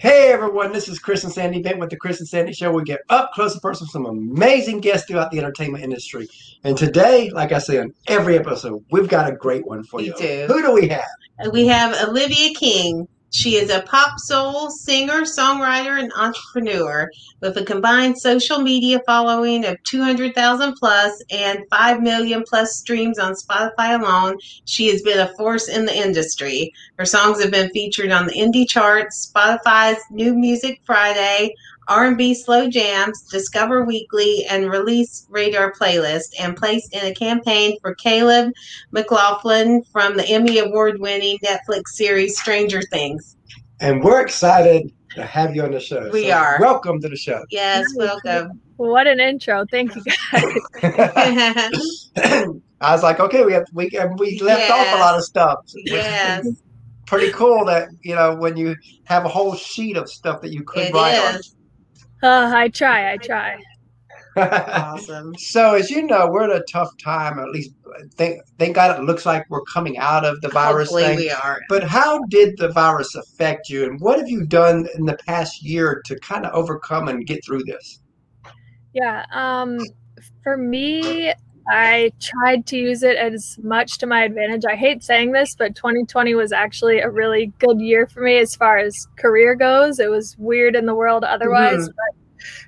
Hey everyone, this is Chris and Sandy Bent with the Chris and Sandy Show. We get up close and personal with some amazing guests throughout the entertainment industry. And today, like I say on every episode, we've got a great one for We you. do. Who do we have? Uh, we have Olivia King. She is a pop soul singer, songwriter, and entrepreneur with a combined social media following of 200,000 plus and 5 million plus streams on Spotify alone. She has been a force in the industry. Her songs have been featured on the indie charts, Spotify's New Music Friday, R&B Slow Jams, Discover Weekly, and Release Radar playlist, and placed in a campaign for Caleb McLaughlin from the Emmy Award winning Netflix series Stranger Things. And we're excited to have you on the show. We So are. Welcome to the show. Yes, welcome. What an intro. Thank you guys. I was like, okay, we have we we left off a lot of stuff. yes, Pretty cool that you know when you have a whole sheet of stuff that you could it write is. Uh, I try, I try. Awesome. So as you know, we're at a tough time. At least thank thank God it looks like we're coming out of the virus Hopefully thing. we are. But how did the virus affect you, and what have you done in the past year to kind of overcome and get through this? Yeah. Um, for me, I tried to use it as much to my advantage. I hate saying this, but 2020 was actually a really good year for me as far as career goes. It was weird in the world otherwise, mm-hmm. but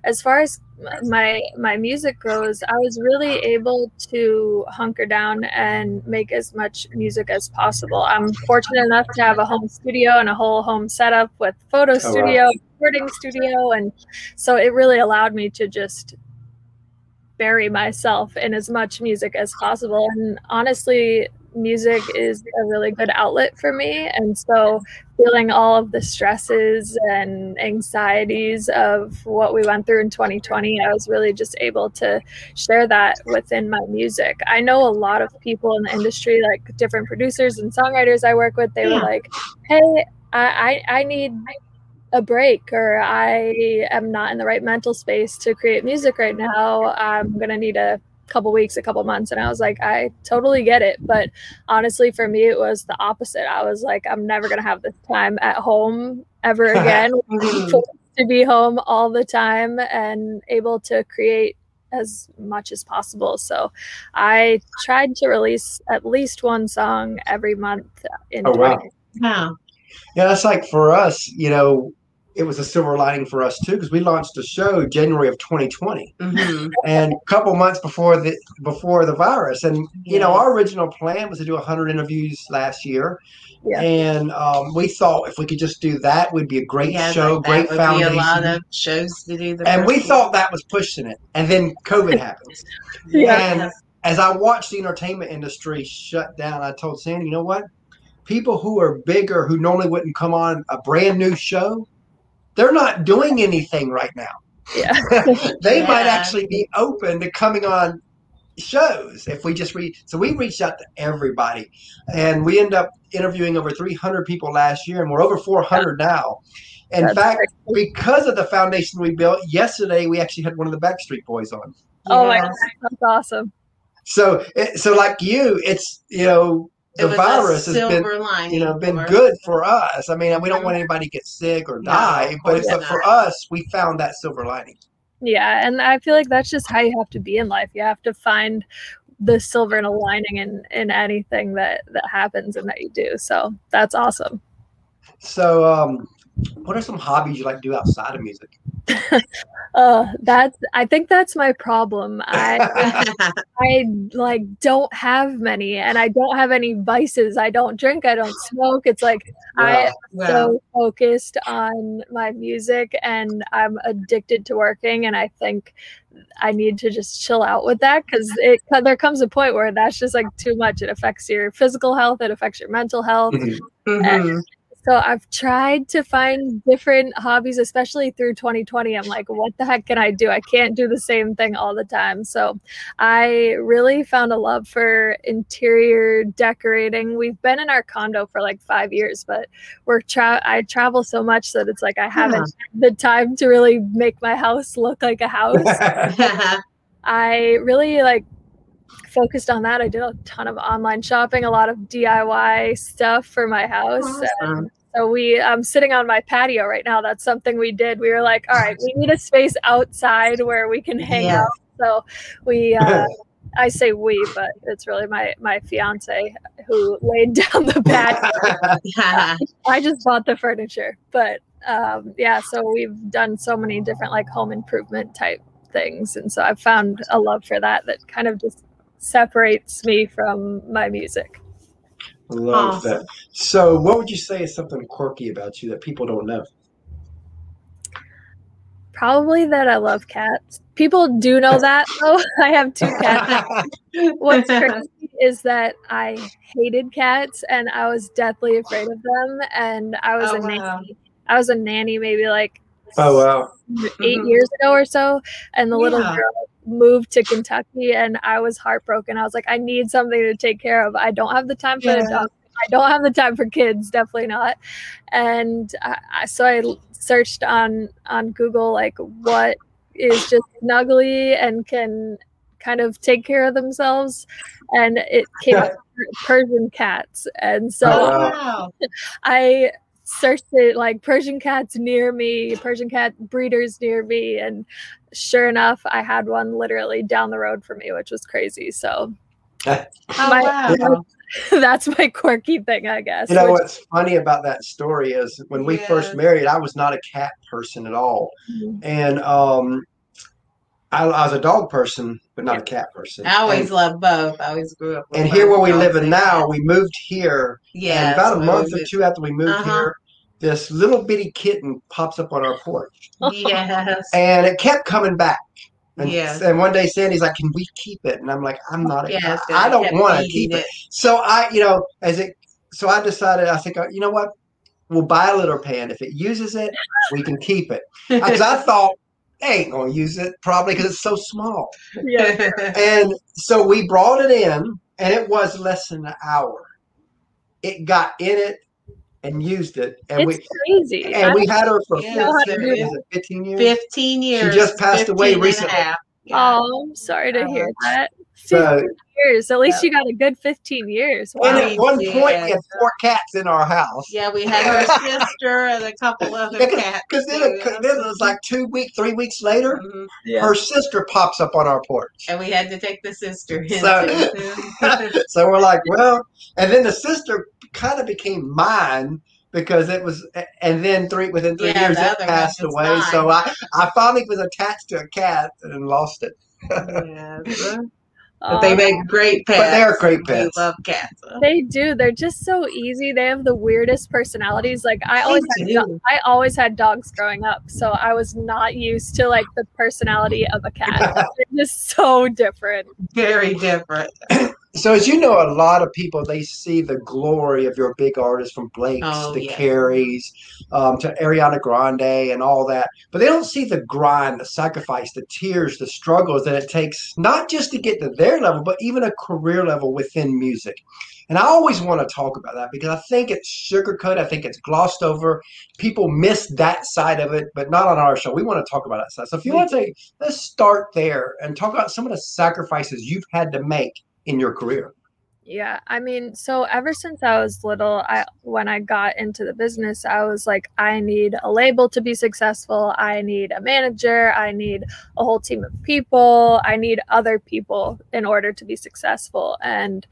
as far as my my music goes, I was really able to hunker down and make as much music as possible. I'm fortunate enough to have a home studio and a whole home setup with photo oh, wow. studio, recording studio, and so it really allowed me to just bury myself in as much music as possible. And honestly, music is a really good outlet for me. And so feeling all of the stresses and anxieties of what we went through in 2020, I was really just able to share that within my music. I know a lot of people in the industry, like different producers and songwriters I work with, they were like, hey, I, I, I need a break or I am not in the right mental space to create music right now. I'm going to need a couple weeks, a couple months. And I was like, I totally get it. But honestly, for me, it was the opposite. I was like, I'm never going to have this time at home ever again. Mhm. To be home all the time and able to create as much as possible. So I tried to release at least one song every month in Oh, wow. 20 Wow. Yeah, that's like for us. You know, it was a silver lining for us too because we launched a show January of 2020, hmm and a couple months before the before the virus. And you know, our original plan was to do 100 interviews last year, Yeah. and um, we thought if we could just do that, would be a great Yeah, show, great foundation. a lot of shows to do. And we first thought that was pushing it, and then COVID happens. year. And as I watched the entertainment industry shut down, I told Sandy, you know what? People who are bigger, who normally wouldn't come on a brand new show, they're not doing anything right now. Yeah. they might actually be open to coming on shows if we just read. So we reached out to everybody, and we end up interviewing over 300 people last year, and we're over 400 now. In That's fact, great. because of the foundation we built, yesterday we actually had one of the Backstreet Boys on. Oh my god, that's awesome. So, so like you, it's you know It the was a virus has been lining you know been for- good for us. I mean, we don't want anybody to get sick or die, of but but for us, we found that silver lining. Yeah, and I feel like that's just how you have to be in life. You have to find the silver in a lining in in anything that that happens and that you do. So that's awesome. So, um, what are some hobbies you like to do outside of music? Uh, that's I think that's my problem. I I like don't have many, and I don't have any vices. I don't drink. I don't smoke. It's like I. Wow. so focused on my music and I'm addicted to working and I think I need to just chill out with that because it there comes a point where that's just like too much. It affects your physical health, it affects your mental health. Mhm. Mhm. So I've tried to find different hobbies, especially through 2020. I'm like, what the heck can I do? I can't do the same thing all the time. So I really found a love for interior decorating. We've been in our condo for like five years, but we're tra- I travel so much that it's like I haven't had the time to really make my house look like a house. I really like focused on that. I did a ton of online shopping, a lot of DIY stuff for my house. Awesome. So we I'm sitting on my patio right now. That's something we did. We were like, all right, we need a space outside where we can hang Yeah. out. So we uh I say we, but it's really my my fiance who laid down the patio. I just bought the furniture, but um, yeah. So we've done so many different like home improvement type things, and so I've found a love for that that kind of just separates me from my music. Love Awesome. that. So, what would you say is something quirky about you that people don't know? Probably that I love cats. People do know that though. I have two cats. What's crazy is that I hated cats and I was deathly afraid of them. And I was Oh, a wow. nanny. I was a nanny maybe like oh wow! 8 Mhm. years ago or so. And the little girl moved to Kentucky and I was heartbroken. I was like, I need something to take care of. I don't have the time for Yeah. a dog. I don't have the time for kids, definitely not. And I, I, so I searched on on Google like what is just snuggly and can kind of take care of themselves, and it came up Persian cats. And so Oh, wow. I searched it like Persian cats near me, Persian cat breeders near me, and sure enough, I had one literally down the road from me, which was crazy. So Oh, My- wow. that's my quirky thing, I guess. You know which- what's funny about that story is when we Yeah. first married, I was not a cat person at all, Mhm. and um, I, I was a dog person, but not a cat person. I always And, loved both. I always grew up. With and here, where we live in and now, we moved here, yeah, about a month or two after we moved Uh-huh. here, this little bitty kitten pops up on our porch, Yes. and it kept coming back. And, Yes. and one day Sandy's like, "Can we keep it?" And I'm like, "I'm not. A, Yes, I, I don't want to keep it. So I, you know, as it, so I decided. I think, you know what? We'll buy a litter pan. If it uses it, we can keep it. Because I thought they ain't gonna use it probably because it's so small. yeah. And so we brought it in, and it was less than an hour. It got in it and used it, and It's we crazy. and we had her for Yeah, 15, how to do is it 15 years. 15 years. She just passed away 15 and a recently. Half. Yeah. Oh, I'm sorry to hear Uh, that. So- years. At least you got a good 15 years. And at one Yeah. point, we had four cats in our house. Yeah, we had her sister and a couple other cats. Because then, it, then it was like two weeks, three weeks later, Mhm. her sister pops up on our porch. And we had to take the sister in. So- so we're like, well, and then the sister kind of became mine because it was, and then three within three Yeah, years it passed one was away. So I, mine. I finally was attached to a cat and lost it. Yes. But they make great pets. But they're great We pets. love cats. They do. They're just so easy. They have the weirdest personalities. Like I always had do. do- I always had dogs growing up, so I was not used to like the personality of a cat. They're just so different. Very different. So as you know, a lot of people they see the glory of your big artists from Blake's Oh, to yeah. Carrie's um, to Ariana Grande and all that, but they don't see the grind, the sacrifice, the tears, the struggles that it takes not just to get to their level, but even a career level within music. And I always want to talk about that because I think it's sugarcoated. I think it's glossed over. People miss that side of it, but not on our show. We want to talk about that side. So if you want to let's start there and talk about some of the sacrifices you've had to make in your career. Yeah, I mean, so ever since I was little, I when I got into the business, I was like, I need a label to be successful. I need a manager. I need a whole team of people. I need other people in order to be successful. And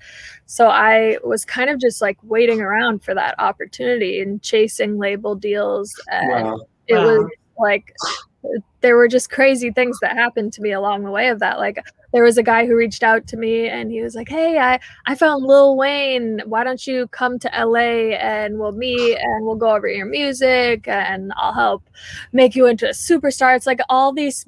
so I was kind of just like waiting around for that opportunity and chasing label deals. And Wow. it Wow. was like there were just crazy things that happened to me along the way of that. Like there was a guy who reached out to me and he was like hey i i found lil wayne. Why don't you come to la and we'll meet and we'll go over your music and i'll help make you into a superstar. It's like all these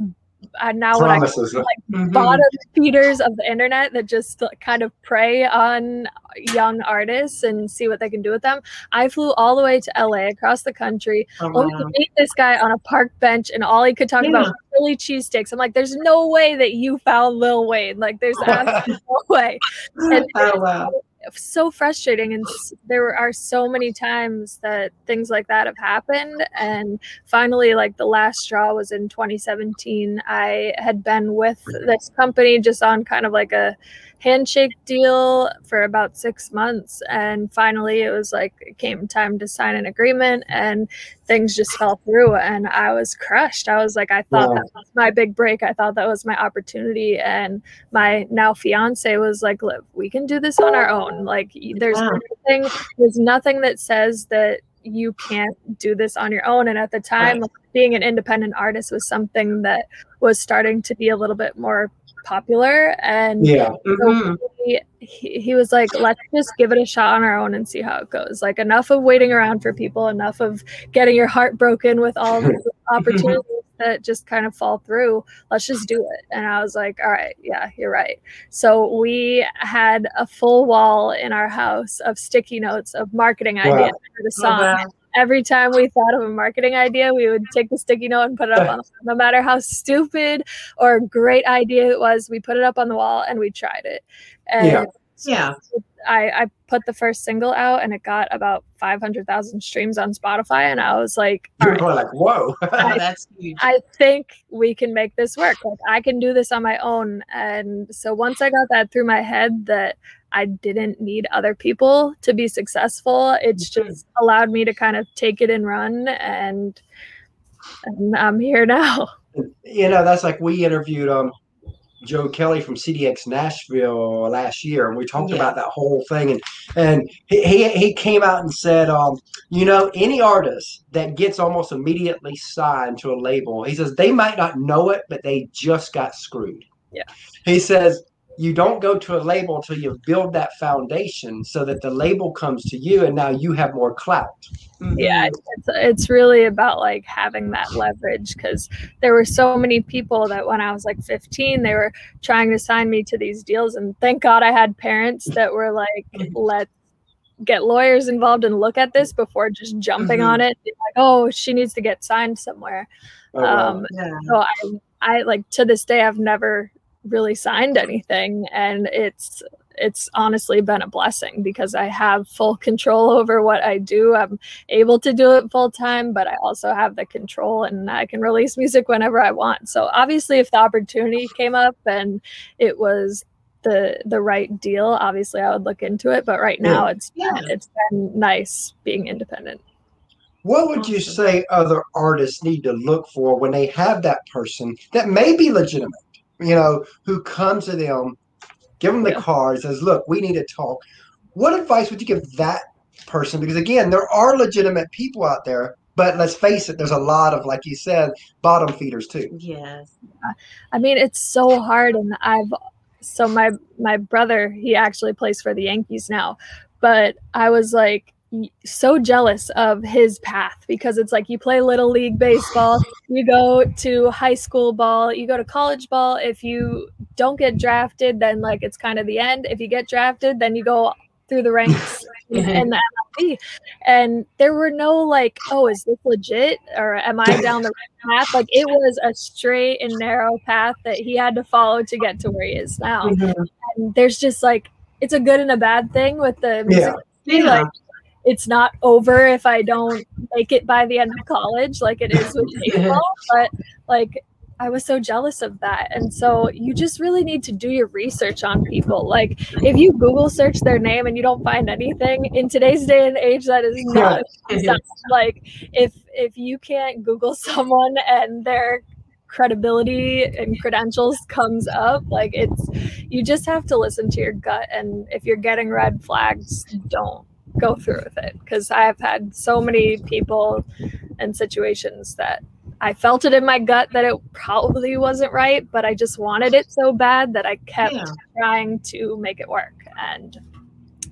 uh, now what i Promises. Mhm. bottom feeders of the internet that just kind of prey on young artists and see what they can do with them. I flew all the way to LA across the country Oh, only to meet this guy on a park bench and all he could talk about Yeah. was Philly cheesesteaks. I'm like, there's no way that you found Lil Wayne. Like there's absolutely no way. And Oh, wow. So frustrating and there are so many times that things like that have happened and finally like the last straw was in 2017 i had been with this company just on kind of like a handshake deal for about six months. And finally, it was like it came time to sign an agreement, and things just fell through. And I was crushed. I was like, I thought that was my big break. I thought that was my opportunity. And my now fiance was like, Liv, we can do this on our own. Like, there's wow. nothing, there's nothing that says that you can't do this on your own. And at the time, right. being an independent artist was something that was starting to be a little bit more popular and yeah. mm-hmm. he, he was like let's just give it a shot on our own and see how it goes. Like enough of waiting around for people enough of getting your heart broken with all the opportunities that just kind of fall through. Let's just do it. And i was like all right yeah you're right. So we had a full wall in our house of sticky notes of marketing wow. ideas for the song oh, wow every time we thought of a marketing idea, we would take the sticky note and put it up on no matter how stupid or great idea it was, we put it up on the wall and we tried it. And yeah. Yeah. I, I put the first single out and it got about 500,000 streams on Spotify. And I was like, you were right, like, whoa, I, oh, that's huge. I think we can make this work. Like, I can do this on my own. And so once I got that through my head that I didn't need other people to be successful. It's just allowed me to kind of take it and run, and, and I'm here now. You know, that's like we interviewed um Joe Kelly from CDX Nashville last year, and we talked yeah. about that whole thing. And and he, he, he came out and said, um, you know, any artist that gets almost immediately signed to a label, he says they might not know it, but they just got screwed. Yeah. He says you don't go to a label until you build that foundation so that the label comes to you and now you have more clout mm-hmm. yeah it's, it's really about like having that leverage because there were so many people that when i was like 15 they were trying to sign me to these deals and thank god i had parents that were like let's get lawyers involved and look at this before just jumping mm-hmm. on it like oh she needs to get signed somewhere oh, wow. um, yeah. so i i like to this day i've never really signed anything and it's it's honestly been a blessing because I have full control over what I do. I'm able to do it full time, but I also have the control and I can release music whenever I want. So obviously if the opportunity came up and it was the the right deal, obviously I would look into it, but right now it's yeah. it's been nice being independent. What would you say other artists need to look for when they have that person that may be legitimate? You know, who comes to them, give them the yeah. card, says, "Look, we need to talk." What advice would you give that person? Because again, there are legitimate people out there, but let's face it, there's a lot of, like you said, bottom feeders too. Yes. I mean, it's so hard, and I've so my my brother he actually plays for the Yankees now, but I was like so jealous of his path because it's like you play little league baseball, you go to high school ball, you go to college ball. If you don't get drafted, then like it's kind of the end. If you get drafted, then you go through the ranks in the MLB. And there were no like, oh, is this legit or am I down the right path? Like it was a straight and narrow path that he had to follow to get to where he is now. Mm-hmm. And there's just like it's a good and a bad thing with the music. Yeah. Like it's not over if I don't make it by the end of college, like it is with baseball. but like I was so jealous of that. And so you just really need to do your research on people. Like if you Google search their name and you don't find anything in today's day and age, that is not like if if you can't Google someone and their credibility and credentials comes up like it's you just have to listen to your gut and if you're getting red flags don't go through with it because I've had so many people and situations that I felt it in my gut that it probably wasn't right, but I just wanted it so bad that I kept yeah. trying to make it work. And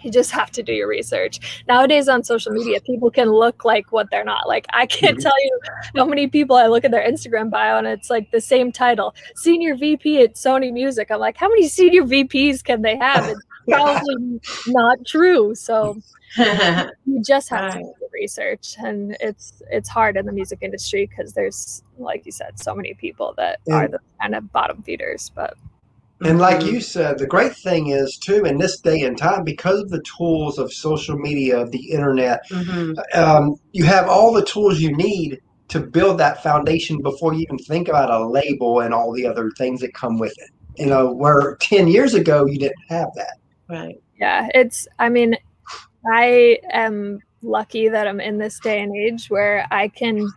you just have to do your research. Nowadays on social media, people can look like what they're not. Like I can't mm-hmm. tell you how many people I look at their Instagram bio and it's like the same title, senior VP at Sony Music. I'm like, how many senior VPs can they have? It's probably not true. So you just have to do the research and it's it's hard in the music industry because there's like you said so many people that yeah. are the kind of bottom feeders but And like Mhm. you said, the great thing is too in this day and time because of the tools of social media, of the internet, Mhm. um, you have all the tools you need to build that foundation before you even think about a label and all the other things that come with it. You know, where 10 years ago you didn't have that. Right. Yeah, it's, I mean, I am lucky that I'm in this day and age where I can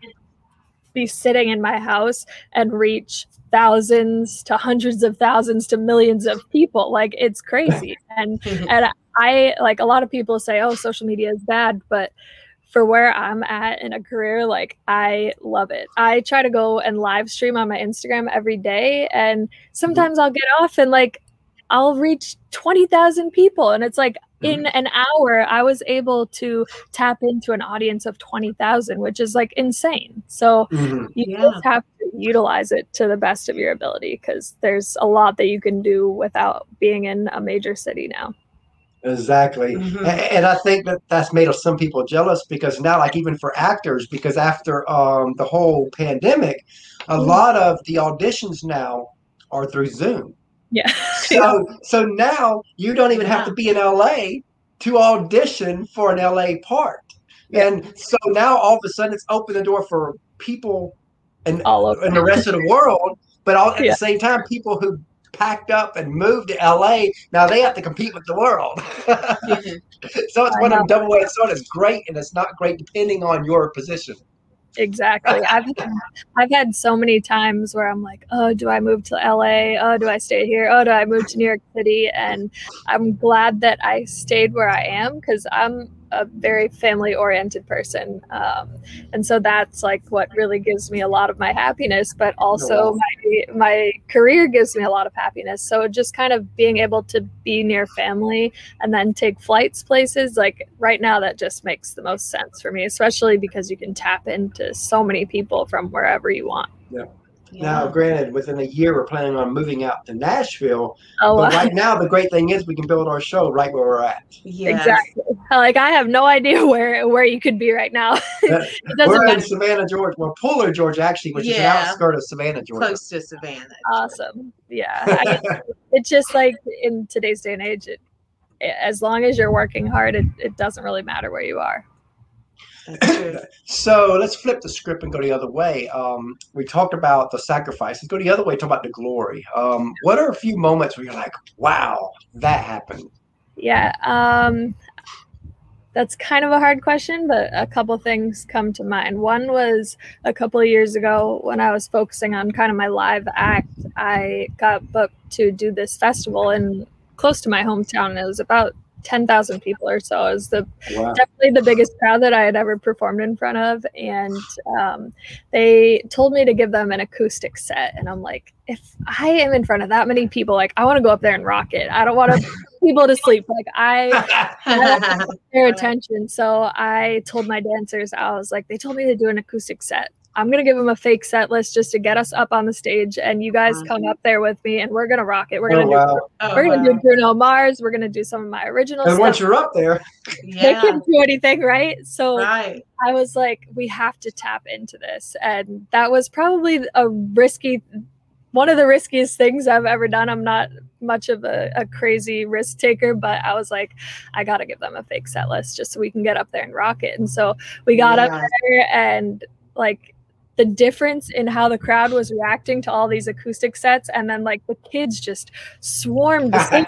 be sitting in my house and reach thousands to hundreds of thousands to millions of people. Like it's crazy. And mm-hmm. and I like a lot of people say, "Oh, social media is bad," but for where I'm at in a career, like I love it. I try to go and live stream on my Instagram every day, and mm-hmm. sometimes I'll get off and like I'll reach twenty thousand people, and it's like in an hour I was able to tap into an audience of twenty thousand, which is like insane. So Mhm. you Yeah. just have to utilize it to the best of your ability because there's a lot that you can do without being in a major city now. Exactly. Mhm. And I think that that's made some people jealous because now, like even for actors, because after um, the whole pandemic, a Mhm. lot of the auditions now are through Zoom. Yeah. So, so now you don't even have to be in LA to audition for an LA part. And so now all of a sudden it's opened the door for people and All over. and the rest of the world, but all, at Yeah. the same time, people who packed up and moved to LA now they have to compete with the world. Mm-hmm. so it's I one of know. them double-edged sword. It's great and it's not great depending on your position. Exactly. I've I've had so many times where I'm like, oh, do I move to LA? Oh, do I stay here? Oh, do I move to New York City? And I'm glad that I stayed where I am because I'm a very family oriented person, um, and so that's like what really gives me a lot of my happiness. But also my my career gives me a lot of happiness. So just kind of being able to be near family and then take flights places like right now that just makes the most sense for me especially because you can tap into so many people from wherever you want Now, granted, within a year we're planning on moving out to Nashville, oh but wow. right now the great thing is we can build our show right where we're at. Yes. exactly like i have no idea where where you could be right now it doesn't We're in Savannah, Georgia. Well, Pooler, Georgia, actually, which is an Yeah. outskirt of Savannah, Georgia. Close to Savannah. awesome yeah I it's just like in today's day and age it, as long as you're working hard it, it doesn't really matter where you are That's true. So let's flip the script and go the other way. Um, we talked about the sacrifices. Go the other way. Talk about the glory. Um, what are a few moments where you're like, "Wow, that happened"? Yeah, um, that's kind of a hard question, but a couple things come to mind. One was a couple of years ago when I was focusing on kind of my live act. I got booked to do this festival in close to my hometown. It was about ten thousand people or so. It was the Wow. definitely the biggest crowd that I had ever performed in front of. And um, they told me to give them an acoustic set. And I'm like, if I am in front of that many people, like I want to go up there and rock it. I don't want to people to sleep. Like I their attention. So I told my dancers, I was like, they told me to do an acoustic set. I'm gonna give them a fake set list just to get us up on the stage, and you guys Wow. come up there with me, and we're gonna rock it. We're oh gonna do wow! Oh, we're gonna wow. do Bruno Mars. We're gonna do some of my original And stuff. once you're up there, They Yeah. couldn't do anything, right? So Right. I was like, we have to tap into this. And that was probably a risky, one of the riskiest things I've ever done. I'm not much of a, a crazy risk taker, but I was like, I got to give them a fake set list just so we can get up there and rock it. And so we got up there and like, the difference in how the crowd was reacting to all these acoustic sets, and then like the kids just swarmed the stage.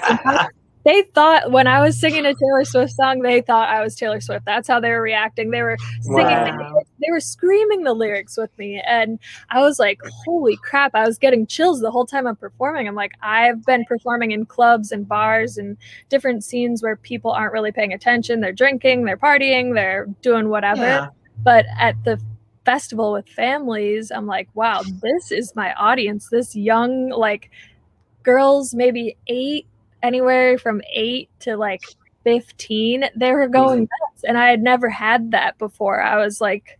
they thought when I was singing a Taylor Swift song, they thought I was Taylor Swift. That's how they were reacting. They were singing, Wow. lyrics, they were screaming the lyrics with me, and I was like, "Holy crap!" I was getting chills the whole time I'm performing. I'm like, I've been performing in clubs and bars and different scenes where people aren't really paying attention. They're drinking, they're partying, they're doing whatever. Yeah. But at the festival with families, I'm like, wow, this is my audience. This young, like girls, maybe eight, anywhere from eight to like 15, they were going nuts. And I had never had that before. I was like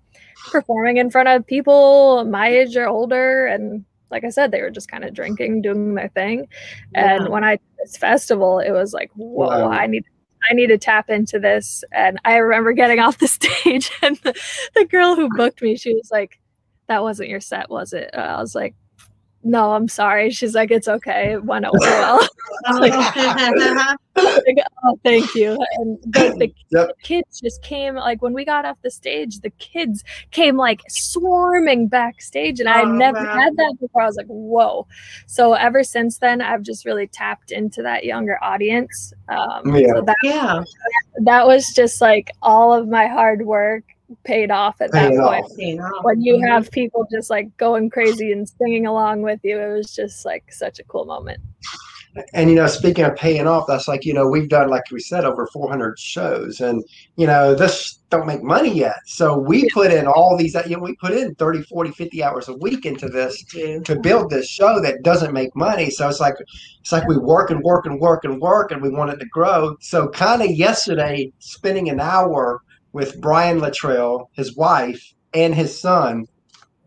performing in front of people my age or older. And like I said, they were just kind of drinking, doing their thing. And when I did this festival, it was like, whoa, Wow. I need I need to tap into this. And I remember getting off the stage and the, the girl who booked me, she was like, That wasn't your set, was it? Uh, I was like, no, I'm sorry. She's like, it's okay. It went over well. like, like, oh, thank you. And the, the, Yep. kids just came, like, when we got off the stage, the kids came like swarming backstage. And I Oh, never wow. had that before. I was like, whoa. So ever since then, I've just really tapped into that younger audience. Um, Yeah. so that, yeah. that was just like all of my hard work paid off at that Paid point off. You when you Mhm. have people just like going crazy and singing along with you, it was just like such a cool moment. And you know, speaking of paying off, that's like you know we've done like we said over 400 shows, and you know this don't make money yet. So we put in all these. You know, we put in 30, 40, 50 hours a week into this Yeah. to build this show that doesn't make money. So it's like it's like we work and work and work and work, and we want it to grow. So kind of yesterday, spending an hour with Brian Littrell, his wife, and his son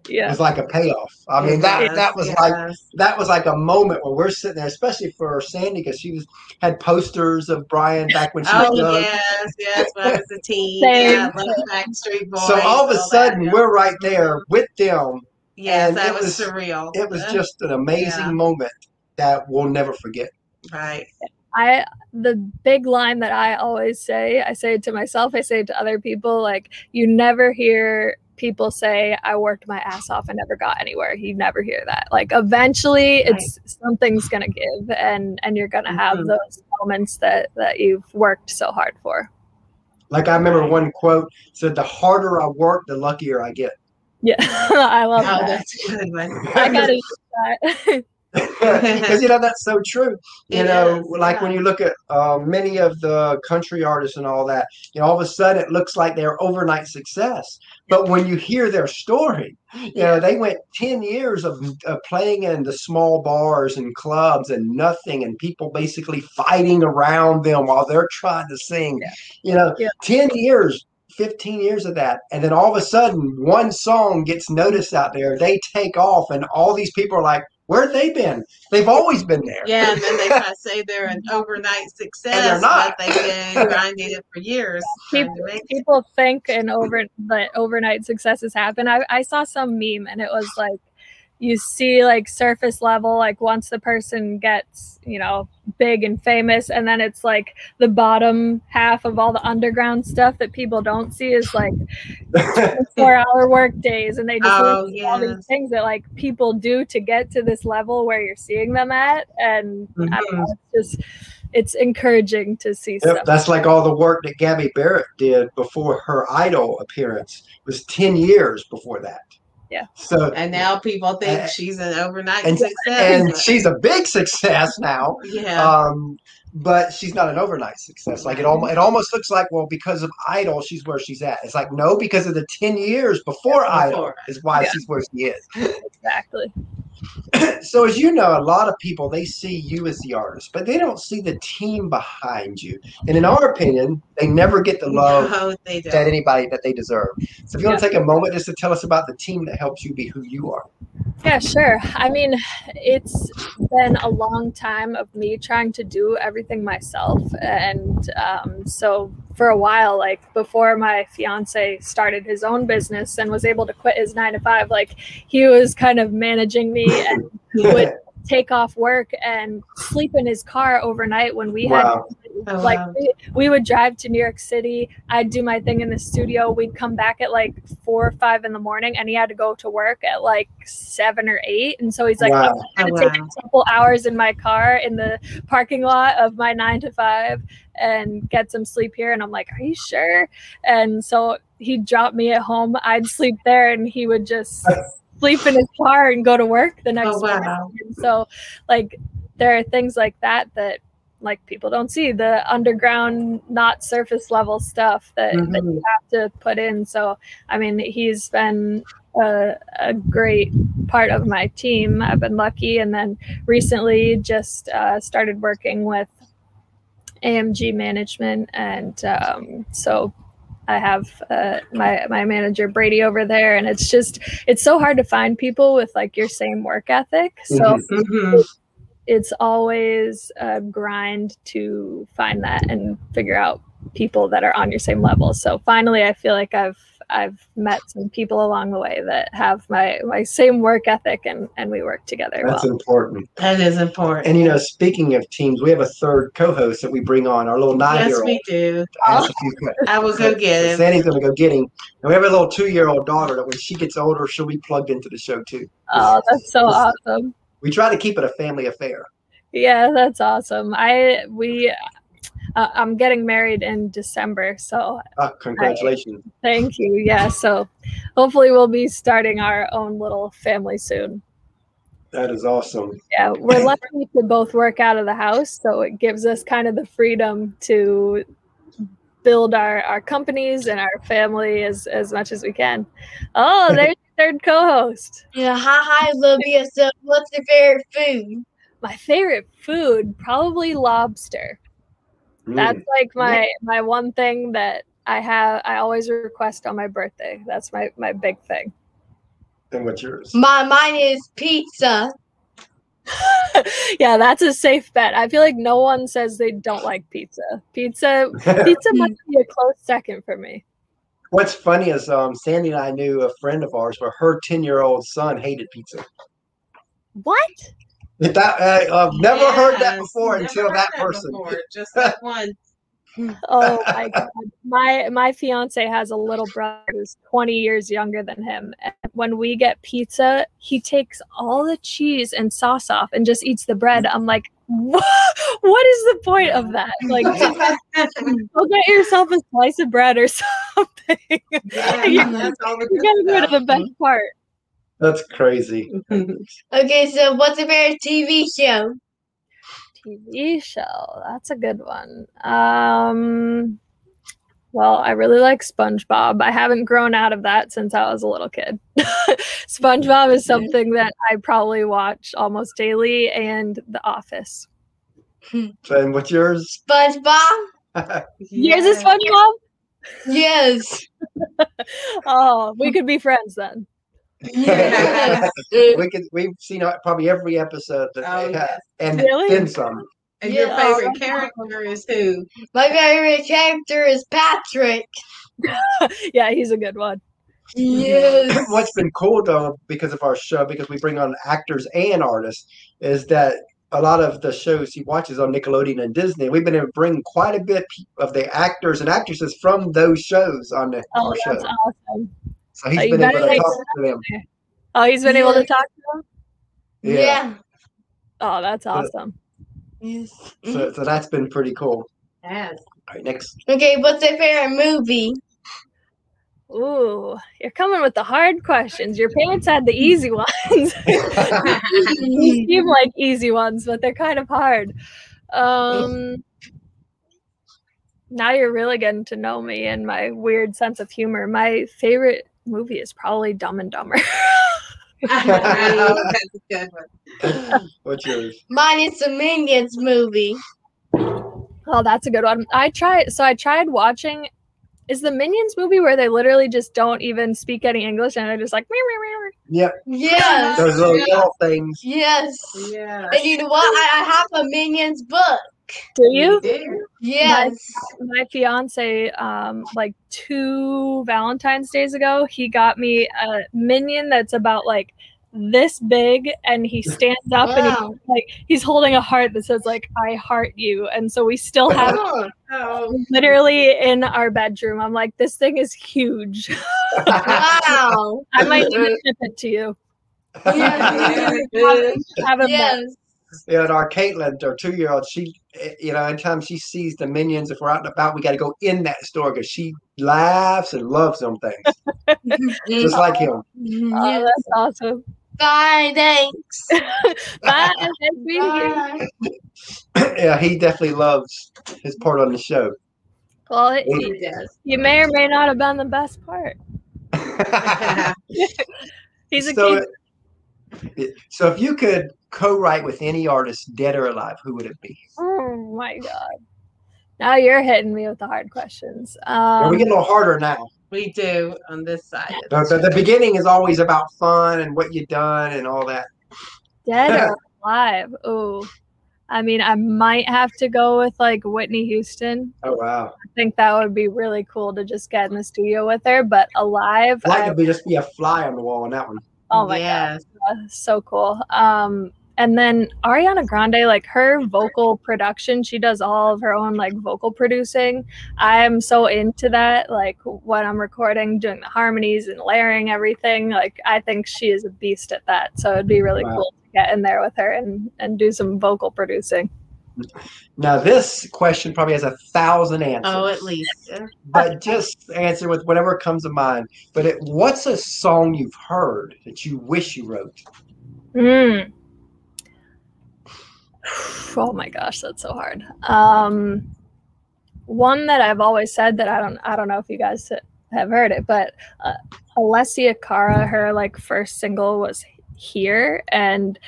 Yeah. was like a payoff. I mean that Yes, that was like that was like a moment where we're sitting there, especially for Sandy, because she was had posters of Brian back when she Oh was young. yes, yes, when I was a teen. Same. Yeah, I Backstreet Boys. So all of a all sudden, that, yeah. we're right there with them. Yes, and that it was, was- surreal. It was just an amazing Yeah. moment that we'll never forget. right. I the big line that I always say, I say it to myself, I say it to other people, like you never hear people say I worked my ass off and never got anywhere. You never hear that. Like eventually it's something's going to give and and you're going to have Mhm. those moments that that you've worked so hard for. Like I remember one quote said, "The harder I work, the luckier I get." Yeah. I love Oh, that. that's a good one. I got to use that. because you know that's so true. You It know, is, like yeah. when you look at uh, many of the country artists and all that, you know, all of a sudden it looks like they're overnight success. But when you hear their story, you know, they went ten years of, of playing in the small bars and clubs and nothing, and people basically fighting around them while they're trying to sing. Yeah. You know, Yeah. ten years. 15 years of that and then all of a sudden one song gets noticed out there they take off and all these people are like where have they been they've always been there Yeah, and then they try to say they're an overnight success, They're not. but they've been grinding it for years. trying people, it. people think and over that overnight successes happen. I, I saw some meme and it was like you see like surface level like once the person gets you know big and famous and then it's like the bottom half of all the underground stuff that people don't see is like four hour work days and they just Oh, list all yes. these things that like people do to get to this level where you're seeing them at and I don't Mhm. know, it's just it's encouraging to see Yep, stuff that's like all the work that Gabby Barrett did before her idol appearance It was 10 years before that. Yeah. So And now people think Uh, she's an overnight and, success. and but- she's a big success now. yeah. Um, but she's not an overnight success. Like it almost it almost looks like well because of Idol she's where she's at. It's like no because of the 10 years before Yeah, Idol is why Yeah. she's where she is. exactly so as you know, a lot of people they see you as the artist, but they don't see the team behind you. And in our opinion, they never get the love no, that anybody that they deserve. So if you want to take a moment just to tell us about the team that helps you be who you are. Yeah, sure. I mean, it's been a long time of me trying to do everything myself. And um, so, for a while, like before my fiance started his own business and was able to quit his nine to five, like he was kind of managing me and would take off work and sleep in his car overnight when we Wow. had Oh, like wow. we, we would drive to New York City. I'd do my thing in the studio. We'd come back at like four or five in the morning, and he had to go to work at like seven or eight. And so he's like, Wow. I'm Oh, gonna take wow. a couple hours in my car in the parking lot of my nine to five and get some sleep here. And I'm like, Are you sure? And so he'd drop me at home. I'd sleep there, and he would just sleep in his car and go to work the next Oh, morning. wow. And so, like, there are things like that that like people don't see the underground not surface level stuff that, that Mhm. you have to put in so i mean he's been a, a great part of my team i've been lucky and then recently just uh, started working with amg management and um, so I have uh, my my manager Brady over there, and it's just it's so hard to find people with like your same work ethic. So Mhm. Mhm. it's always a grind to find that and figure out people that are on your same level. So finally, I feel like I've I've met some people along the way that have my my same work ethic and and we work together That's well. important. That is important. And you know, speaking of teams, we have a third co-host that we bring on, our little nine-year-old. Yes, we do. to ask a few questions. I will go get him. Sandy's gonna go get him. And we have a little two-year-old daughter that when she gets older, she'll be plugged into the show too. Oh, that's so awesome. We try to keep it a family affair. Yeah, that's awesome. I we uh, I'm getting married in December, so Ah, congratulations. thank you. Yeah, so hopefully we'll be starting our own little family soon. That is awesome. Yeah, we're lucky to both work out of the house, so it gives us kind of the freedom to build our our companies and our family as as much as we can. Oh, there's your third co-host. Yeah, hi, hi, Olivia. So, what's your favorite food? My favorite food, probably lobster. That's like my my one thing that I have. I always request on my birthday. That's my my big thing. And what's yours? My mine is pizza. yeah, that's a safe bet. I feel like no one says they don't like pizza. Pizza pizza might be a close second for me. What's funny is um, Sandy and I knew a friend of ours where her 10 year old son hated pizza. What? That, uh, I've never heard that before never until heard that person. before, Just that one. Oh my god. My my fiance has a little brother who's 20 years younger than him. And when we get pizza, he takes all the cheese and sauce off and just eats the bread. I'm like, what, what is the point of that? Like go get yourself a slice of bread or something. Yeah, you that's all the you gotta good go to the best part. That's crazy. Okay, so what's your favorite TV show? TV show. That's a good one. Um well, I really like SpongeBob. I haven't grown out of that since I was a little kid. SpongeBob is something that I probably watch almost daily and The Office. And what's yours? SpongeBob? Yours is SpongeBob? Yes. Oh, we could be friends then. Yes. we could, we've seen uh, probably every episode that Oh, they have, yes. and Really? then some. And your favorite character is who? My favorite character is Patrick. yeah, he's a good one. Yes. What's been cool though, because of our show, because we bring on actors and artists, is that a lot of the shows he watches on Nickelodeon and Disney, we've been able to bring quite a bit of the actors and actresses from those shows on the, Oh, our that's show. awesome. So he's Oh, been able to talk to them. Oh, he's been able to talk to them? Yeah. Yeah. Oh, that's awesome. Yes. So, so that's been pretty cool. Yes. All right, next. Okay, what's your favorite movie? Ooh, you're coming with the hard questions. Your parents had the easy ones. you seem like easy ones, but they're kind of hard. Um, now you're really getting to know me and my weird sense of humor. My favorite movie is probably Dumb and Dumber. That's a good one. What's yours? Mine is the Minions movie. oh, that's a good one. I tried. So I tried watching. Is the Minions movie where they literally just don't even speak any English and they're just like, meow, meow, meow, Yep, Yes. those little Yeah. yellow things. Yes. Yeah. And you know what? I, I have a Minions book. Do you? do. Yes. my fiance um like two valentine's days ago he got me a minion that's about like this big and he stands up and he's like he's holding a heart that says like i heart you and so we still have it Oh, Oh, literally in our bedroom i'm like this thing is huge wow. i might need to ship it to you Yeah. have it Yes. Yeah, and our Caitlin, our two year old, she, you know, anytime she sees the minions, if we're out and about, we got to go in that store because she laughs and loves them things, just like him. Mm-hmm. oh, that's awesome Bye. Thanks. bye nice meeting you. Bye. yeah, he definitely loves his part on the show. well it, he does. you may or may not have been the best part he's a so, kid so if you could co-write with any artist, dead or alive, who would it be? Oh my god. Now you're hitting me with the hard questions. Yeah, Um, we get a little harder now. we do on this side. The, the, the beginning is always about fun and what you've done and all that. dead or alive? Oh, I mean, I might have to go with like Whitney Houston. Oh wow! I think that would be really cool to just get in the studio with her. But alive, I'd like I- to be just be a fly on the wall on that one. oh my yes. god, so cool. Um, and then Ariana Grande, like her vocal production, she does all of her own like vocal producing. I'm so into that. Like when I'm recording, doing the harmonies and layering everything. Like I think she is a beast at that. So it'd be really Wow. cool to get in there with her and and do some vocal producing. Now this question probably has a thousand answers. Oh, at least. but just answer with whatever comes to mind. But it, what's a song you've heard that you wish you wrote? Mm. Oh my gosh, that's so hard. Um, one that I've always said that I don't I don't know if you guys have heard it, but uh, Alessia Cara, her like first single was here and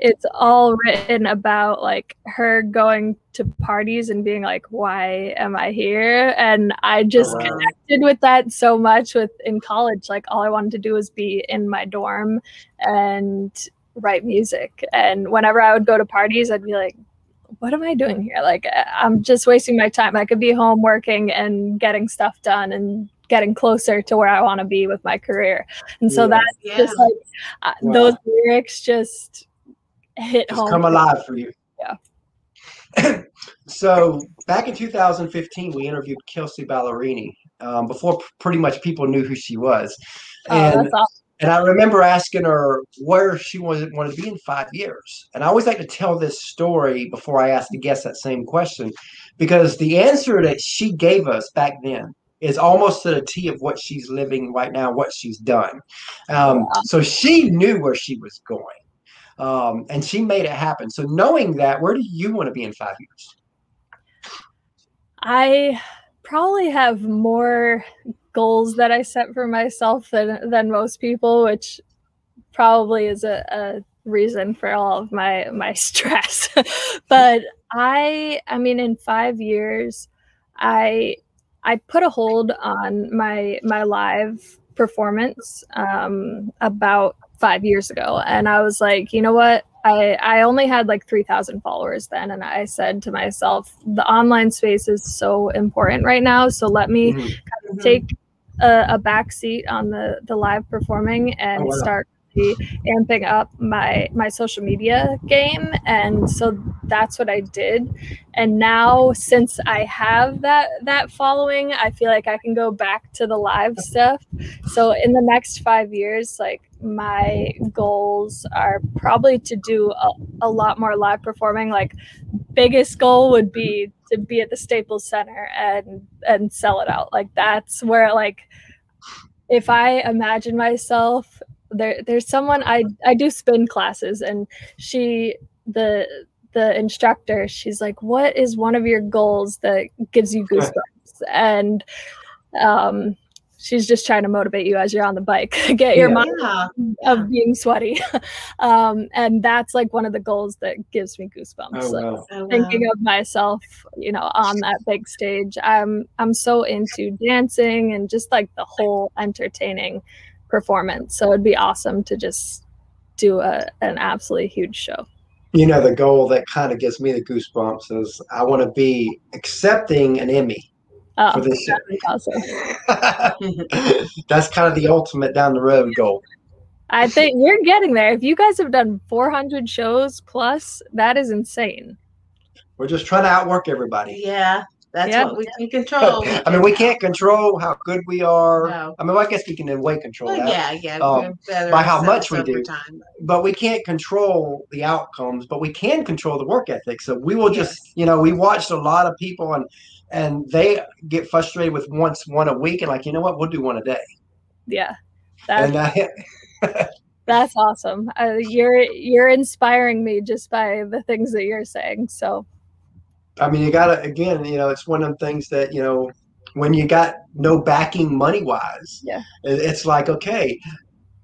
it's all written about like her going to parties and being like why am i here and i just wow. connected with that so much with in college like all i wanted to do was be in my dorm and write music and whenever i would go to parties i'd be like what am i doing here like I- i'm just wasting my time i could be home working and getting stuff done and getting closer to where i want to be with my career and so Yeah. that's Yeah. just like uh, Wow. those lyrics just hit Just home come alive for you. Yeah. so back in 2015, we interviewed Kelsea Ballerini um, before p- pretty much people knew who she was, Oh, and that's awesome. And I remember asking her where she was wanted to be in five years. And I always like to tell this story before I ask the guest that same question, because the answer that she gave us back then is almost to the T of what she's living right now, what she's done. Um, so she knew where she was going. Um, and she made it happen. So knowing that, where do you want to be in five years? I probably have more goals that I set for myself than than most people, which probably is a, a reason for all of my my stress. but I I mean in 5 years I I put a hold on my my live performance um about 5 years ago and I was like, you know what? I, I only had like 3,000 followers then. And I said to myself, the online space is so important right now. So let me Mhm. Mhm. take a, a back seat on the, the live performing and Oh, wow. start amping up my, my social media game. And so that's what I did. And now since I have that, that following, I feel like I can go back to the live stuff. So in the next five years, like my goals are probably to do a, a lot more live performing. Like biggest goal would be to be at the Staples Center and and sell it out. Like that's where like if I imagine myself there there's someone I I do spin classes and she the the instructor she's like what is one of your goals that gives you goosebumps and um she's just trying to motivate you as you're on the bike get your Yeah. mind Yeah. of being sweaty um and that's like one of the goals that gives me goosebumps Oh, like, wow. Oh, wow. thinking of myself you know on that big stage i'm i'm so into dancing and just like the whole entertaining performance so it'd be awesome to just do a, an absolutely huge show You know, the goal that kind of gives me the goosebumps is I want to be accepting an Emmy oh for this show. that'd awesome That's kind of the ultimate down the road goal. i think you're getting there if you guys have done 400 shows plus that is insane We're just trying to outwork everybody. Yeah. That's Yeah. what we can control. I mean, we can't control how good we are. No. I mean, well, I guess we can in a way control Well, that, yeah, yeah. um, better by how much we do. Time. but we can't control the outcomes. But we can control the work ethic. So we will just, Yes. you know, we watched a lot of people and and they get frustrated with once one a week and like, you know what, we'll do one a day. yeah. That's, I, that's awesome. Uh, you're you're inspiring me just by the things that you're saying so. I mean, you gotta again, you know, it's one of the things that you know, when you got no backing money wise, Yeah. it's like okay,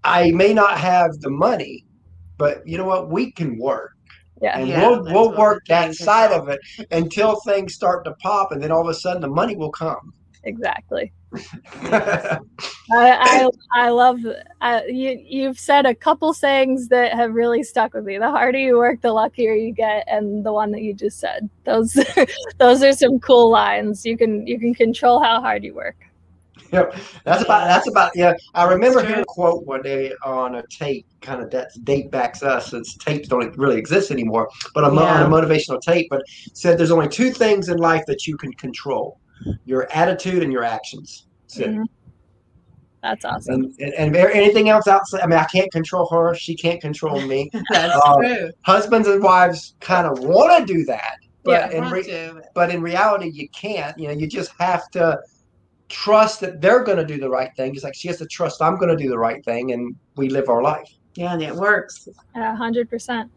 I may not have the money, but you know what, we can work, yeah and Yeah, we'll that's we'll work that side of it until things start to pop, and then all of a sudden the money will come. exactly. I, I I love uh, you. You've said a couple sayings that have really stuck with me. The harder you work, the luckier you get, and the one that you just said. Those those are some cool lines. You can you can control how hard you work. Yep, that's about that's about yeah. I remember hearing a quote one day on a tape, kind of that date backs us since tapes don't really exist anymore, but a, Yeah. on a motivational tape. But said there's only two things in life that you can control: your attitude and your actions. That's. Mhm. That's awesome. And, and and anything else outside. I mean, I can't control her. She can't control me. That's Um, true. Husbands and wives kind of want to do that, but Yeah. in re- to. but in reality you can't you know you just have to trust that they're going to do the right thing. Just like she has to trust i'm going to do the right thing and we live our life. Yeah, and it works. A hundred percent.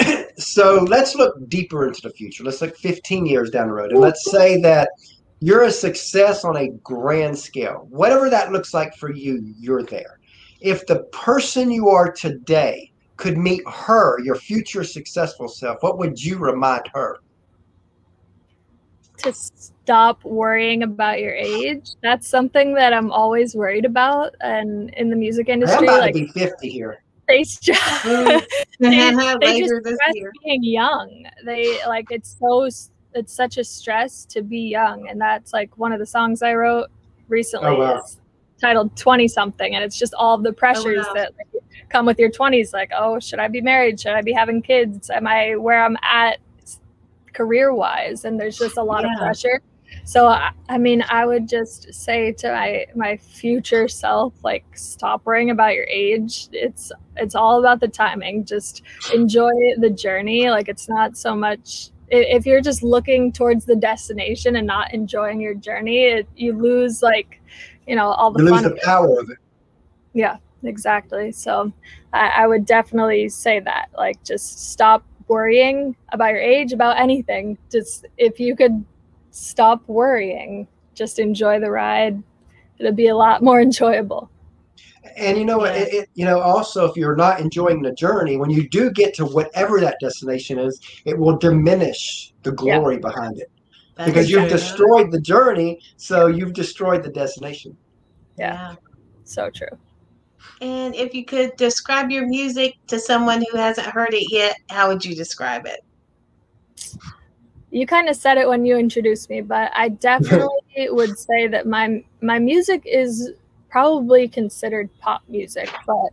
so let's look deeper into the future. Let's look 15 years down the road and let's say that you're a success on a grand scale. Whatever that looks like for you you're there. If the person you are today could meet her your future successful self what would you remind her to stop worrying about your age. That's something that I'm always worried about. And in the music i'm industry, about like to be 50 here they Mm. they Later just this stress year. being young. They like it's so it's such a stress to be young, and that's like one of the songs I wrote recently Oh, wow. is titled 20 something and it's just all the pressures wow. that like, come with your 20s like oh should i be married should i be having kids am i where i'm at career wise and there's just a lot Yeah. of pressure so I, I mean i would just say to my my future self like stop worrying about your age it's it's all about the timing just enjoy the journey like it's not so much if you're just looking towards the destination and not enjoying your journey it, you lose like you know all the you lose fun the power of it yeah, exactly. So I, I would definitely say that. Like, just stop worrying about your age, about anything. Just if you could stop worrying, just enjoy the ride. It'd be a lot more enjoyable. And you know what? Yeah. It, it, you know, also if you're not enjoying the journey, when you do get to whatever that destination is, it will diminish the Yeah. glory behind it That's because you've true. destroyed the journey, so you've destroyed the destination. Yeah. So true. And if you could describe your music to someone who hasn't heard it yet, how would you describe it? You kind of said it when you introduced me, but I definitely would say that my my music is probably considered pop music, but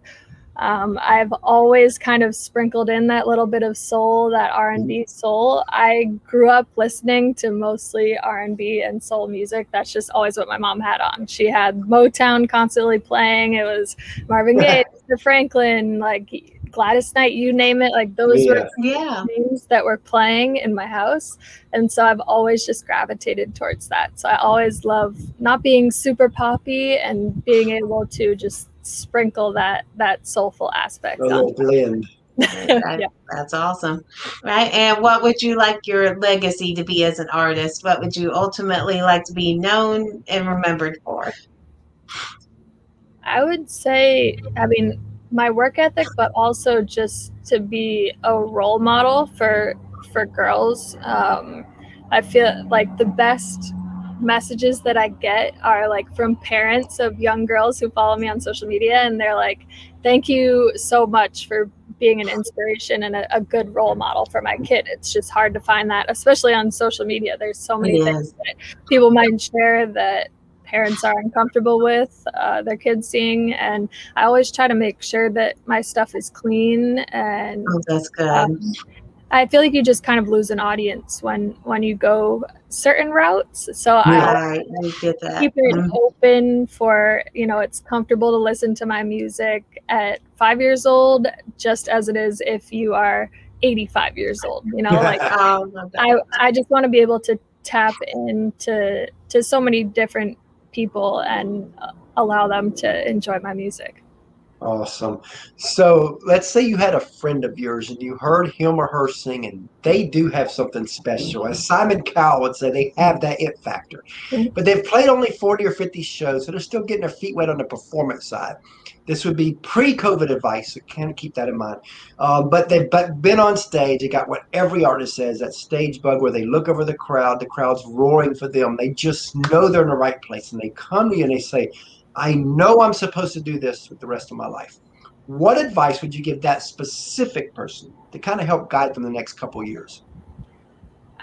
um, I've always kind of sprinkled in that little bit of soul, that R and B soul. I grew up listening to mostly R and B and soul music. That's just always what my mom had on. She had Motown constantly playing. It was Marvin Gaye, Mr. Franklin, like Gladys Knight, you name it. Like those were Yeah. things that were playing in my house. And so I've always just gravitated towards that. So I always love not being super poppy and being able to just sprinkle that that soulful aspect A on. blend. That- Yeah. That's awesome. Right. And what would you like your legacy to be as an artist? What would you ultimately like to be known and remembered for? I would say, I mean, my work ethic, but also just to be a role model for for girls. Um, I feel like the best messages that I get are like from parents of young girls who follow me on social media, and they're like, "Thank you so much for being an inspiration and a, a good role model for my kid." It's just hard to find that, especially on social media. There's so many Yes. things that people might share that parents are uncomfortable with uh, their kids seeing and i always try to make sure that my stuff is clean and Oh, that's good. um, i feel like you just kind of lose an audience when when you go certain routes so i right. I get that. keep it Mhm. open for you know it's comfortable to listen to my music at five years old just as it is if you are 85 years old you know like Oh. I I just want to be able to tap into to so many different people and uh, allow them to enjoy my music. Awesome. So let's say you had a friend of yours and you heard him or her sing, and they do have something special. As Simon Cowell would say, they have that it factor. Mhm. But they've played only 40 or 50 shows, so they're still getting their feet wet on the performance side. this would be pre-COVID advice, so kind of keep that in mind. Um, but they've been on stage. They got what every artist says that stage bug where they look over the crowd, the crowd's roaring for them. They just know they're in the right place, and they come to you and they say, "I know I'm supposed to do this with the rest of my life." What advice would you give that specific person to kind of help guide them the next couple years?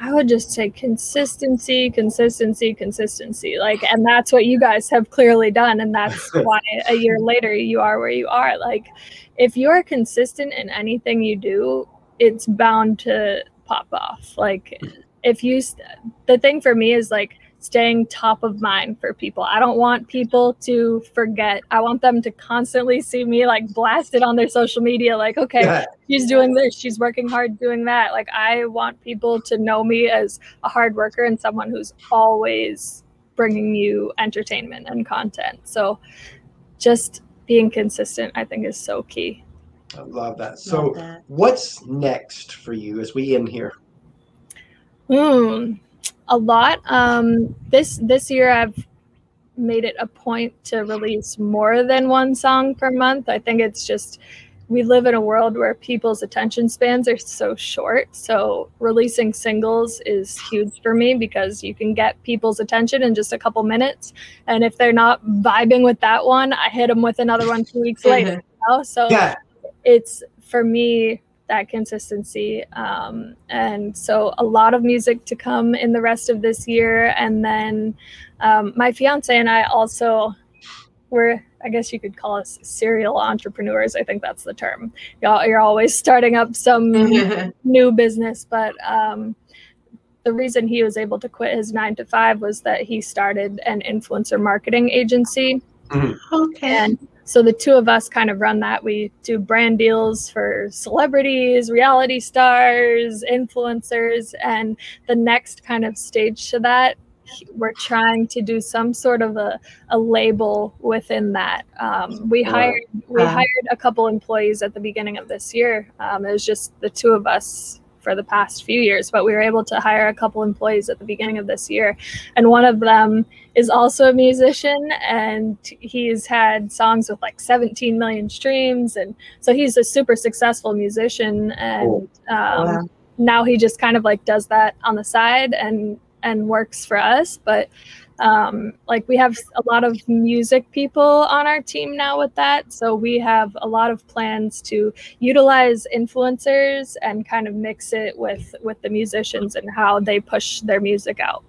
I would just say consistency, consistency, consistency. Like, and that's what you guys have clearly done. And that's why a year later you are where you are. Like, if you're consistent in anything you do, it's bound to pop off. Like, if you, the thing for me is like, staying top of mind for people. I don't want people to forget. I want them to constantly see me like blasted on their social media like, okay, yeah. she's doing this, she's working hard doing that. Like I want people to know me as a hard worker and someone who's always bringing you entertainment and content. So just being consistent I think is so key. I love that. So love that. what's next for you as we end here? Hmm a lot. Um, this this year, I've made it a point to release more than one song per month. I think it's just we live in a world where people's attention spans are so short. So releasing singles is huge for me because you can get people's attention in just a couple minutes. And if they're not vibing with that one, I hit them with another one two weeks later. You know? So yeah. it's for me that consistency. Um, and so a lot of music to come in the rest of this year. And then um, my fiance and I also were, I guess you could call us serial entrepreneurs. I think that's the term. You're, you're always starting up some new business, but um, the reason he was able to quit his nine to five was that he started an influencer marketing agency. Mm-hmm. Okay. And so the two of us kind of run that. We do brand deals for celebrities, reality stars, influencers, and the next kind of stage to that we're trying to do some sort of a, a label within that. Um, we hired we hired a couple employees at the beginning of this year. Um, it was just the two of us for the past few years, but we were able to hire a couple employees at the beginning of this year. And one of them is also a musician and he's had songs with like 17 million streams. And so he's a super successful musician. And um, now he just kind of like does that on the side and and works for us. But um, like we have a lot of music people on our team now with that. So we have a lot of plans to utilize influencers and kind of mix it with with the musicians and how they push their music out.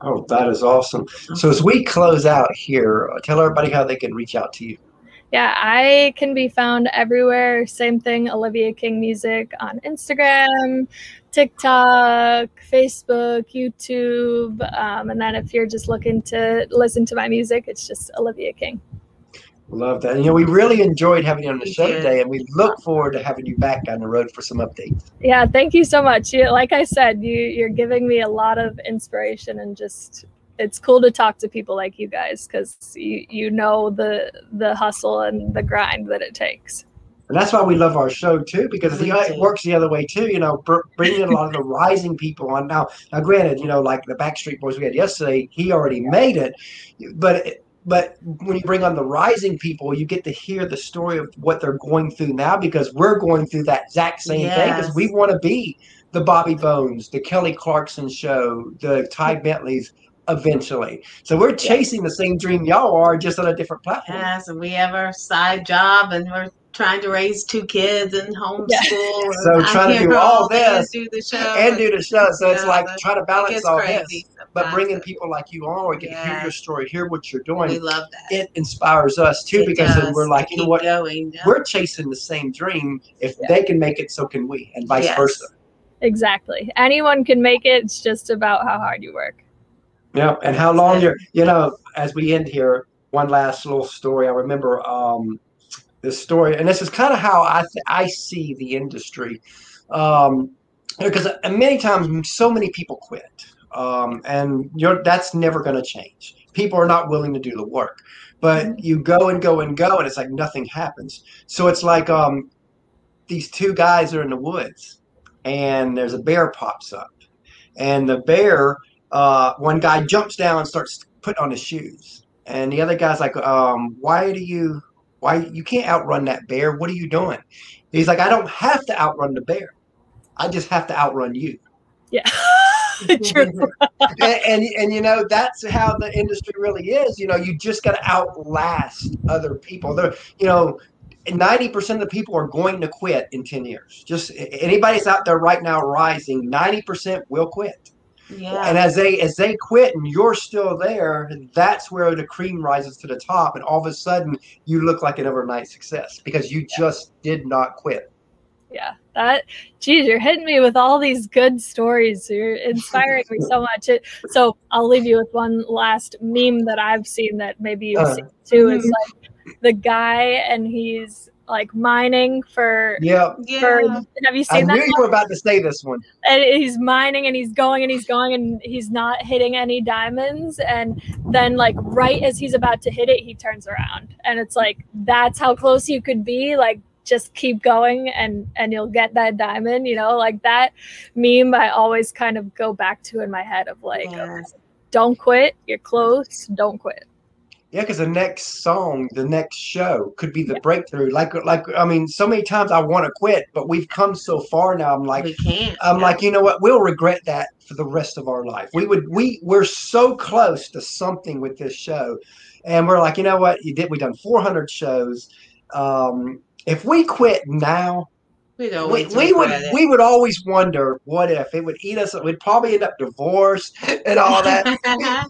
Oh that is awesome. So as we close out here tell everybody how they can reach out to you. Yeah, I can be found everywhere. Same thing, Olivia King Music on Instagram, TikTok, Facebook, YouTube. Um, and then if you're just looking to listen to my music, it's just Olivia King. Love that. You know, we really enjoyed having you on the show today, and we look forward to having you back on the road for some updates. Yeah, thank you so much. You, like I said, you, you're giving me a lot of inspiration and just it's cool to talk to people like you guys because you, you know the the hustle and the grind that it takes. And that's why we love our show too, because the, it works the other way too. You know, bringing a lot of the rising people on. Now, now, granted, you know, like the Backstreet Boys we had yesterday, he already made it, but but when you bring on the rising people, you get to hear the story of what they're going through now because we're going through that exact same yes. thing because we want to be the Bobby Bones, the Kelly Clarkson show, the Ty Bentleys eventually. So we're chasing the same dream y'all are, just on a different platform. Yes, and we have our side job, and we're trying to raise two kids and homeschool. Yeah. So trying to do all this do the show and, do the show. So it's like trying to balance all this. But bringing people like you on, we can hear your story, hear what you're doing. We love that. It inspires us too it because does. we're like, you know what? Going, yeah. We're chasing the same dream. If yeah. they can make it, so can we, and vice yes. versa. Exactly. Anyone can make it. It's just about how hard you work. Yeah, and how long you're, you know, as we end here, one last little story. I remember um, this story, and this is kind of how I th- I see the industry, um, because uh, many times so many people quit, um, and you're that's never going to change. People are not willing to do the work, but mm-hmm. you go and go and go, and it's like nothing happens. So it's like um, these two guys are in the woods, and there's a bear pops up, and the bear uh, one guy jumps down and starts putting on his shoes, and the other guy's like, um, "Why do you Why you can't outrun that bear? What are you doing? He's like, I don't have to outrun the bear. I just have to outrun you. Yeah. True. and, and and you know that's how the industry really is. You know, you just got to outlast other people. There, you know, ninety percent of the people are going to quit in ten years. Just anybody's out there right now rising, ninety percent will quit. Yeah. And as they as they quit and you're still there, that's where the cream rises to the top, and all of a sudden you look like an overnight success because you just did not quit. Yeah, that geez, you're hitting me with all these good stories. You're inspiring me so much. It, so I'll leave you with one last meme that I've seen that maybe you've Uh. seen too. Is like the guy and he's like mining for. Yeah, for yeah. have you I seen knew that? you were about to say this one. and he's mining and he's going and he's going and he's not hitting any diamonds and then like right as he's about to hit it he turns around and it's like that's how close you could be like just keep going and and you'll get that diamond you know like that meme i always kind of go back to in my head of like Yes. don't quit you're close don't quit Yeah, because the next song, the next show could be the breakthrough. Like, like I mean, so many times I want to quit, but we've come so far now. I'm like, we can't. I'm yeah. like, you know what? We'll regret that for the rest of our life. We would, we we're so close to something with this show, and we're like, you know what? You did. We done 400 shows. Um, if we quit now, we, we would it. we would always wonder what if it would eat us. We'd probably end up divorced and all that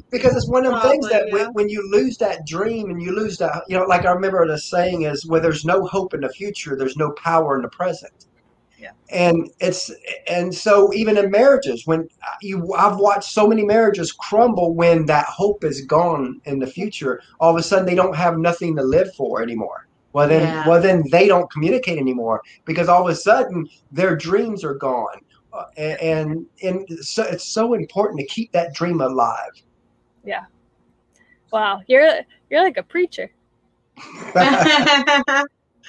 because it's one of the things that yeah. when, when you lose that dream and you lose that you know like i remember the saying is where there's no hope in the future there's no power in the present Yeah. and it's and so even in marriages when uh, you i've watched so many marriages crumble when that hope is gone in the future all of a sudden they don't have nothing to live for anymore well then Yeah. well then they don't communicate anymore because all of a sudden their dreams are gone Uh, and and, and so it's so important to keep that dream alive Yeah. wow you're you're like a preacher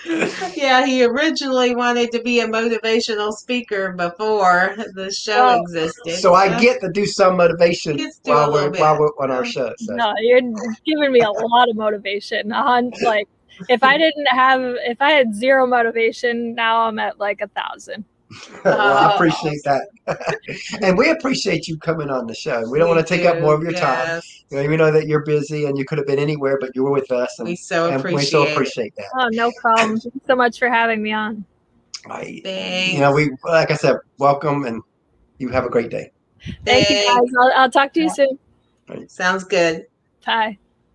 yeah, he originally wanted to be a motivational speaker before the show Oh. existed. So I get to do some motivation Gets to do a while we're while we're on our show. So. No, you're giving me a lot of motivation. On like, if I didn't have, if I had zero motivation, now I'm at like a thousand. well, I Oh. appreciate that, and we appreciate you coming on the show. We don't want to take up more of your time. Yes. You know, we know that you're busy and you could have been anywhere, but you were with us, and, We so and appreciate we so appreciate that. Oh, no problem. Thank you so much for having me on. I, Thanks. you know, we like I said, welcome, and you have a great day. Thank you guys. I'll, I'll talk to you soon. Sounds good. Bye.